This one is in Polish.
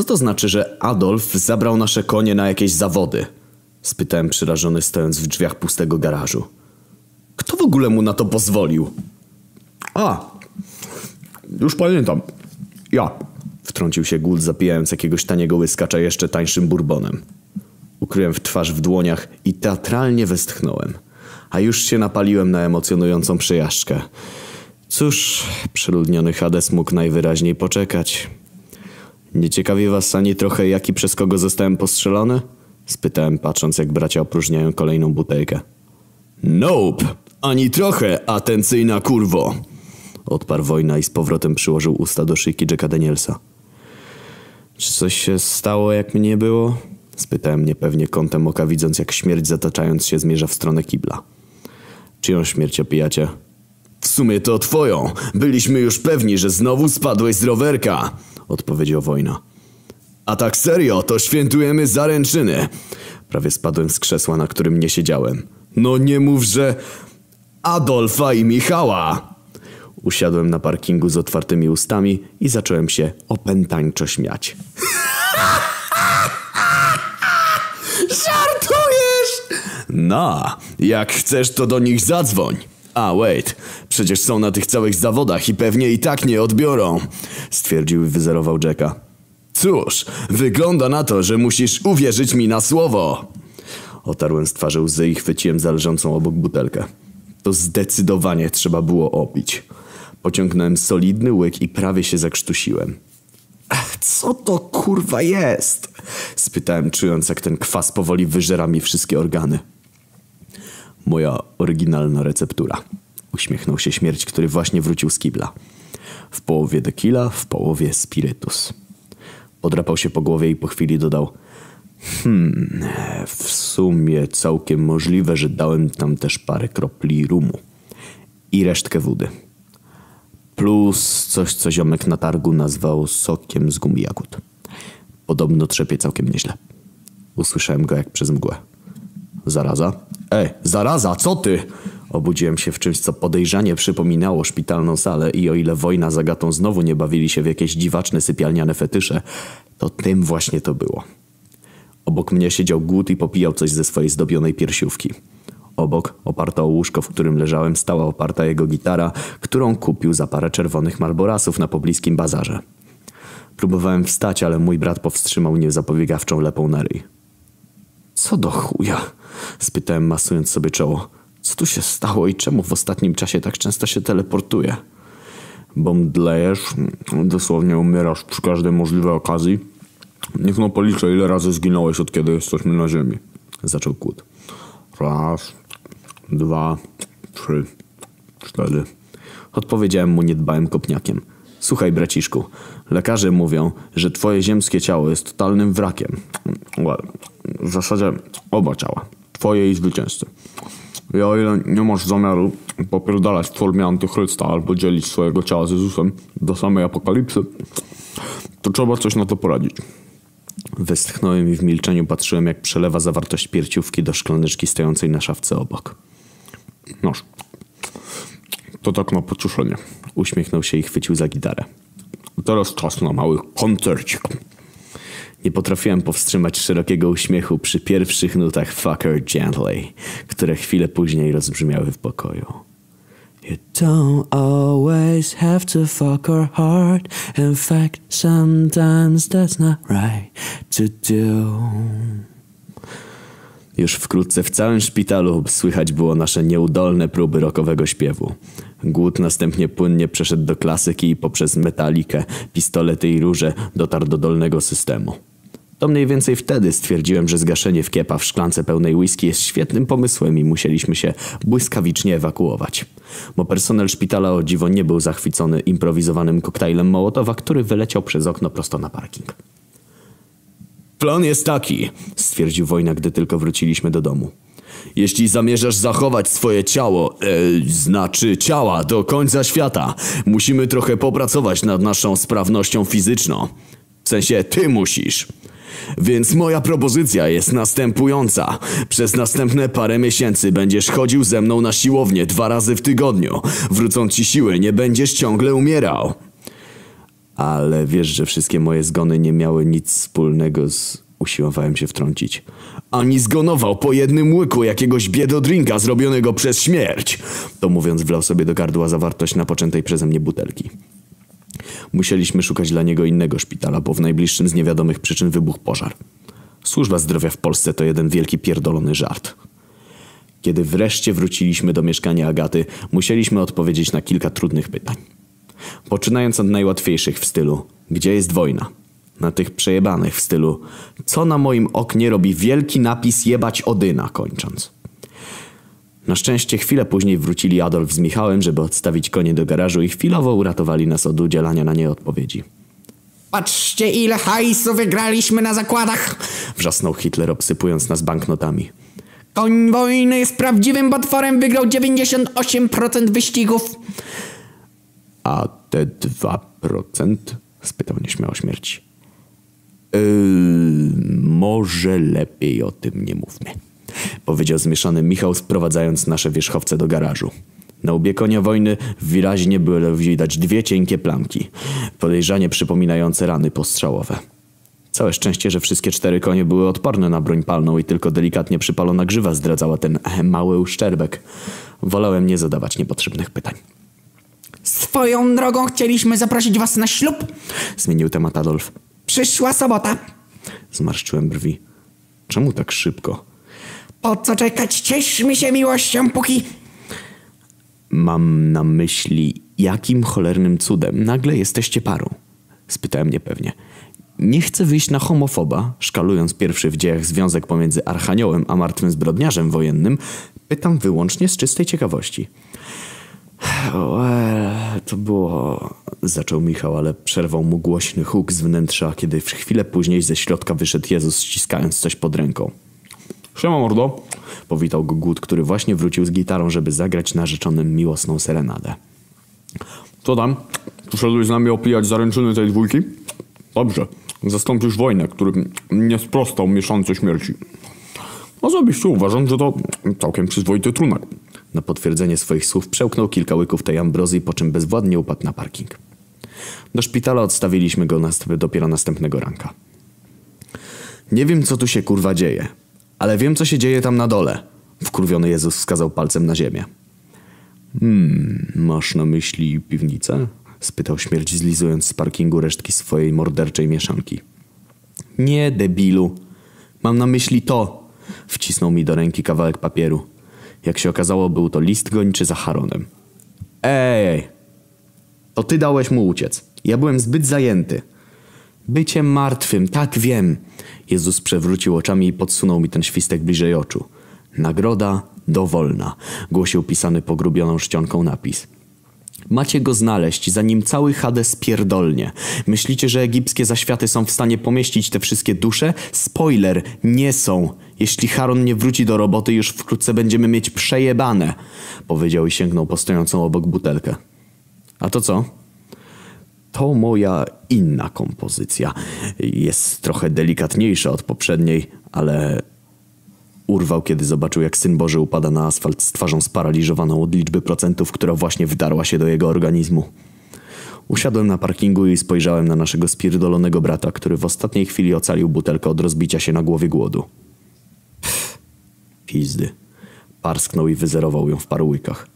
Co to znaczy, że Adolf zabrał nasze konie na jakieś zawody? Spytałem przerażony stojąc w drzwiach pustego garażu. Kto w ogóle mu na to pozwolił? A, już pamiętam. Ja. Wtrącił się Gould zapijając jakiegoś taniego łyskacza jeszcze tańszym bourbonem. Ukryłem w twarz w dłoniach i teatralnie westchnąłem. A już się napaliłem na emocjonującą przejażdżkę. Cóż, przeludniony Hades mógł najwyraźniej poczekać. Nie ciekawi was ani trochę, jaki przez kogo zostałem postrzelony? Spytałem, patrząc jak bracia opróżniają kolejną butelkę. Nope, ani trochę, atencyjna kurwo! Odparł wojna i z powrotem przyłożył usta do szyjki Jacka Danielsa. Czy coś się stało, jak mnie było? Spytałem niepewnie kątem oka, widząc jak śmierć zataczając się zmierza w stronę kibla. Czyją śmierć opijacie? W sumie to twoją. Byliśmy już pewni, że znowu spadłeś z rowerka, odpowiedział wojna. A tak serio, to świętujemy zaręczyny. Prawie spadłem z krzesła, na którym nie siedziałem. No nie mów, że Adolfa i Michała. Usiadłem na parkingu z otwartymi ustami i zacząłem się opętańczo śmiać. Żartujesz? No, jak chcesz, to do nich zadzwoń. A, wait, przecież są na tych całych zawodach i pewnie i tak nie odbiorą, stwierdził i wyzerował Jacka. Cóż, wygląda na to, że musisz uwierzyć mi na słowo. Otarłem z twarzy łzy i chwyciłem za leżącą obok butelkę. To zdecydowanie trzeba było opić. Pociągnąłem solidny łyk i prawie się zakrztusiłem. Co to kurwa jest? Spytałem, czując jak ten kwas powoli wyżera mi wszystkie organy. Moja oryginalna receptura. Uśmiechnął się śmierć, który właśnie wrócił z kibla. W połowie tequila, w połowie spirytus. Podrapał się po głowie i po chwili dodał Hmm, w sumie całkiem możliwe, że dałem tam też parę kropli rumu. I resztkę wody. Plus coś, co ziomek na targu nazwał sokiem z gumi jagód. Podobno trzepie całkiem nieźle. Usłyszałem go jak przez mgłę. Zaraza? Ej, zaraza, co ty? Obudziłem się w czymś, co podejrzanie przypominało szpitalną salę i o ile wojna z Agatą znowu nie bawili się w jakieś dziwaczne sypialniane fetysze, to tym właśnie to było. Obok mnie siedział głód i popijał coś ze swojej zdobionej piersiówki. Obok, oparta o łóżko, w którym leżałem, stała oparta jego gitara, którą kupił za parę czerwonych malborasów na pobliskim bazarze. Próbowałem wstać, ale mój brat powstrzymał mnie zapobiegawczą lepą na ryj. Co do chuja? Spytałem masując sobie czoło. Co tu się stało i czemu w ostatnim czasie tak często się teleportuje? Bo mdlejesz, dosłownie umierasz przy każdej możliwej okazji. Niech no policzę, ile razy zginąłeś od kiedy jesteśmy na ziemi. Zaczął kłód. Raz, dwa, trzy, cztery. Odpowiedziałem mu niedbałym kopniakiem. Słuchaj, braciszku, lekarze mówią, że twoje ziemskie ciało jest totalnym wrakiem. W zasadzie oba ciała. Twoje i zwycięzcy. I o ile nie masz zamiaru popierdalać w formie antychrysta albo dzielić swojego ciała z Jezusem do samej apokalipsy, to trzeba coś na to poradzić. Westchnąłem i w milczeniu patrzyłem, jak przelewa zawartość pierciówki do szklaneczki stojącej na szafce obok. Noż, to tak na pocieszenie. Uśmiechnął się i chwycił za gitarę. Teraz czas na mały koncercik. Nie potrafiłem powstrzymać szerokiego uśmiechu przy pierwszych nutach Fucker Gently, które chwilę później rozbrzmiały w pokoju. You don't always have to fuck her hard. In fact, sometimes that's not right to do. Już wkrótce w całym szpitalu słychać było nasze nieudolne próby rokowego śpiewu. Głód następnie płynnie przeszedł do klasyki i poprzez metalikę, pistolety i róże dotarł do dolnego systemu. To mniej więcej wtedy stwierdziłem, że zgaszenie w kiepa w szklance pełnej whisky jest świetnym pomysłem i musieliśmy się błyskawicznie ewakuować. Bo personel szpitala o dziwo nie był zachwycony improwizowanym koktajlem Mołotowa, który wyleciał przez okno prosto na parking. Plan jest taki, stwierdził Wojna, gdy tylko wróciliśmy do domu. Jeśli zamierzasz zachować swoje ciało, e, znaczy ciała do końca świata, musimy trochę popracować nad naszą sprawnością fizyczną. W sensie ty musisz. Więc moja propozycja jest następująca. Przez następne parę miesięcy będziesz chodził ze mną na siłownię dwa razy w tygodniu. Wrócą ci siły, nie będziesz ciągle umierał. Ale wiesz, że wszystkie moje zgony nie miały nic wspólnego z... Usiłowałem się wtrącić. Ani zgonował po jednym łyku jakiegoś biedodrinka zrobionego przez śmierć. To mówiąc wlał sobie do gardła zawartość napoczętej przeze mnie butelki. Musieliśmy szukać dla niego innego szpitala, bo w najbliższym z niewiadomych przyczyn wybuchł pożar. Służba zdrowia w Polsce to jeden wielki pierdolony żart. Kiedy wreszcie wróciliśmy do mieszkania Agaty, musieliśmy odpowiedzieć na kilka trudnych pytań. Poczynając od najłatwiejszych w stylu Gdzie jest wojna? Na tych przejebanych w stylu Co na moim oknie robi wielki napis jebać Odyna kończąc. Na szczęście chwilę później wrócili Adolf z Michałem, żeby odstawić konie do garażu i chwilowo uratowali nas od udzielania na nie odpowiedzi. Patrzcie ile hajsu wygraliśmy na zakładach. Wrzasnął Hitler obsypując nas banknotami. Koń wojny jest prawdziwym potworem, wygrał 98% wyścigów. A te 2%? spytał nieśmiało śmierci. Yy, może lepiej o tym nie mówmy, powiedział zmieszany Michał, sprowadzając nasze wierzchowce do garażu. Na łbie konia wojny wyraźnie były widać dwie cienkie plamki, podejrzanie przypominające rany postrzałowe. Całe szczęście, że wszystkie cztery konie były odporne na broń palną i tylko delikatnie przypalona grzywa zdradzała ten mały uszczerbek. Wolałem nie zadawać niepotrzebnych pytań. Swoją drogą chcieliśmy zaprosić was na ślub. Zmienił temat Adolf. Przyszła sobota. Zmarszczyłem brwi. Czemu tak szybko? Po co czekać? Cieszmy się miłością, póki... Mam na myśli, jakim cholernym cudem nagle jesteście parą? Spytałem niepewnie. Nie chcę wyjść na homofoba, szkalując pierwszy w dziejach związek pomiędzy Archaniołem a martwym zbrodniarzem wojennym. Pytam wyłącznie z czystej ciekawości. Well, to było... Zaczął Michał, ale przerwał mu głośny huk z wnętrza, kiedy w chwilę później ze środka wyszedł Jezus ściskając coś pod ręką. Siema mordo. Powitał go Gut, który właśnie wrócił z gitarą, żeby zagrać narzeczonym miłosną serenadę. Co tam? Przyszedłeś z nami opijać zaręczyny tej dwójki? Dobrze. Zastąpisz wojnę, który nie sprostał mieszance śmierci. Osobiście uważam, że to całkiem przyzwoity trunek. Na potwierdzenie swoich słów przełknął kilka łyków tej ambrozji, po czym bezwładnie upadł na parking. Do szpitala odstawiliśmy go dopiero następnego ranka. Nie wiem, co tu się kurwa dzieje, ale wiem, co się dzieje tam na dole. Wkurwiony Jezus wskazał palcem na ziemię. Hmm, masz na myśli piwnicę? Spytał śmierć, zlizując z parkingu resztki swojej morderczej mieszanki. Nie, debilu. Mam na myśli to. Wcisnął mi do ręki kawałek papieru. Jak się okazało, był to list gończy za Haronem. Ej, to ty dałeś mu uciec. Ja byłem zbyt zajęty. Byciem martwym, tak wiem. Jezus przewrócił oczami i podsunął mi ten świstek bliżej oczu. Nagroda dowolna, głosił pisany pogrubioną czcionką napis. Macie go znaleźć, zanim cały Hades pierdolnie. Myślicie, że egipskie zaświaty są w stanie pomieścić te wszystkie dusze? Spoiler, nie są. Jeśli Haron nie wróci do roboty, już wkrótce będziemy mieć przejebane. Powiedział i sięgnął po stojącą obok butelkę. A to co? To moja inna kompozycja. Jest trochę delikatniejsza od poprzedniej, ale urwał, kiedy zobaczył, jak Syn Boży upada na asfalt z twarzą sparaliżowaną od liczby procentów, która właśnie wdarła się do jego organizmu. Usiadłem na parkingu i spojrzałem na naszego spierdolonego brata, który w ostatniej chwili ocalił butelkę od rozbicia się na głowie głodu. Pizdy. Parsknął i wyzerował ją w paru łykach.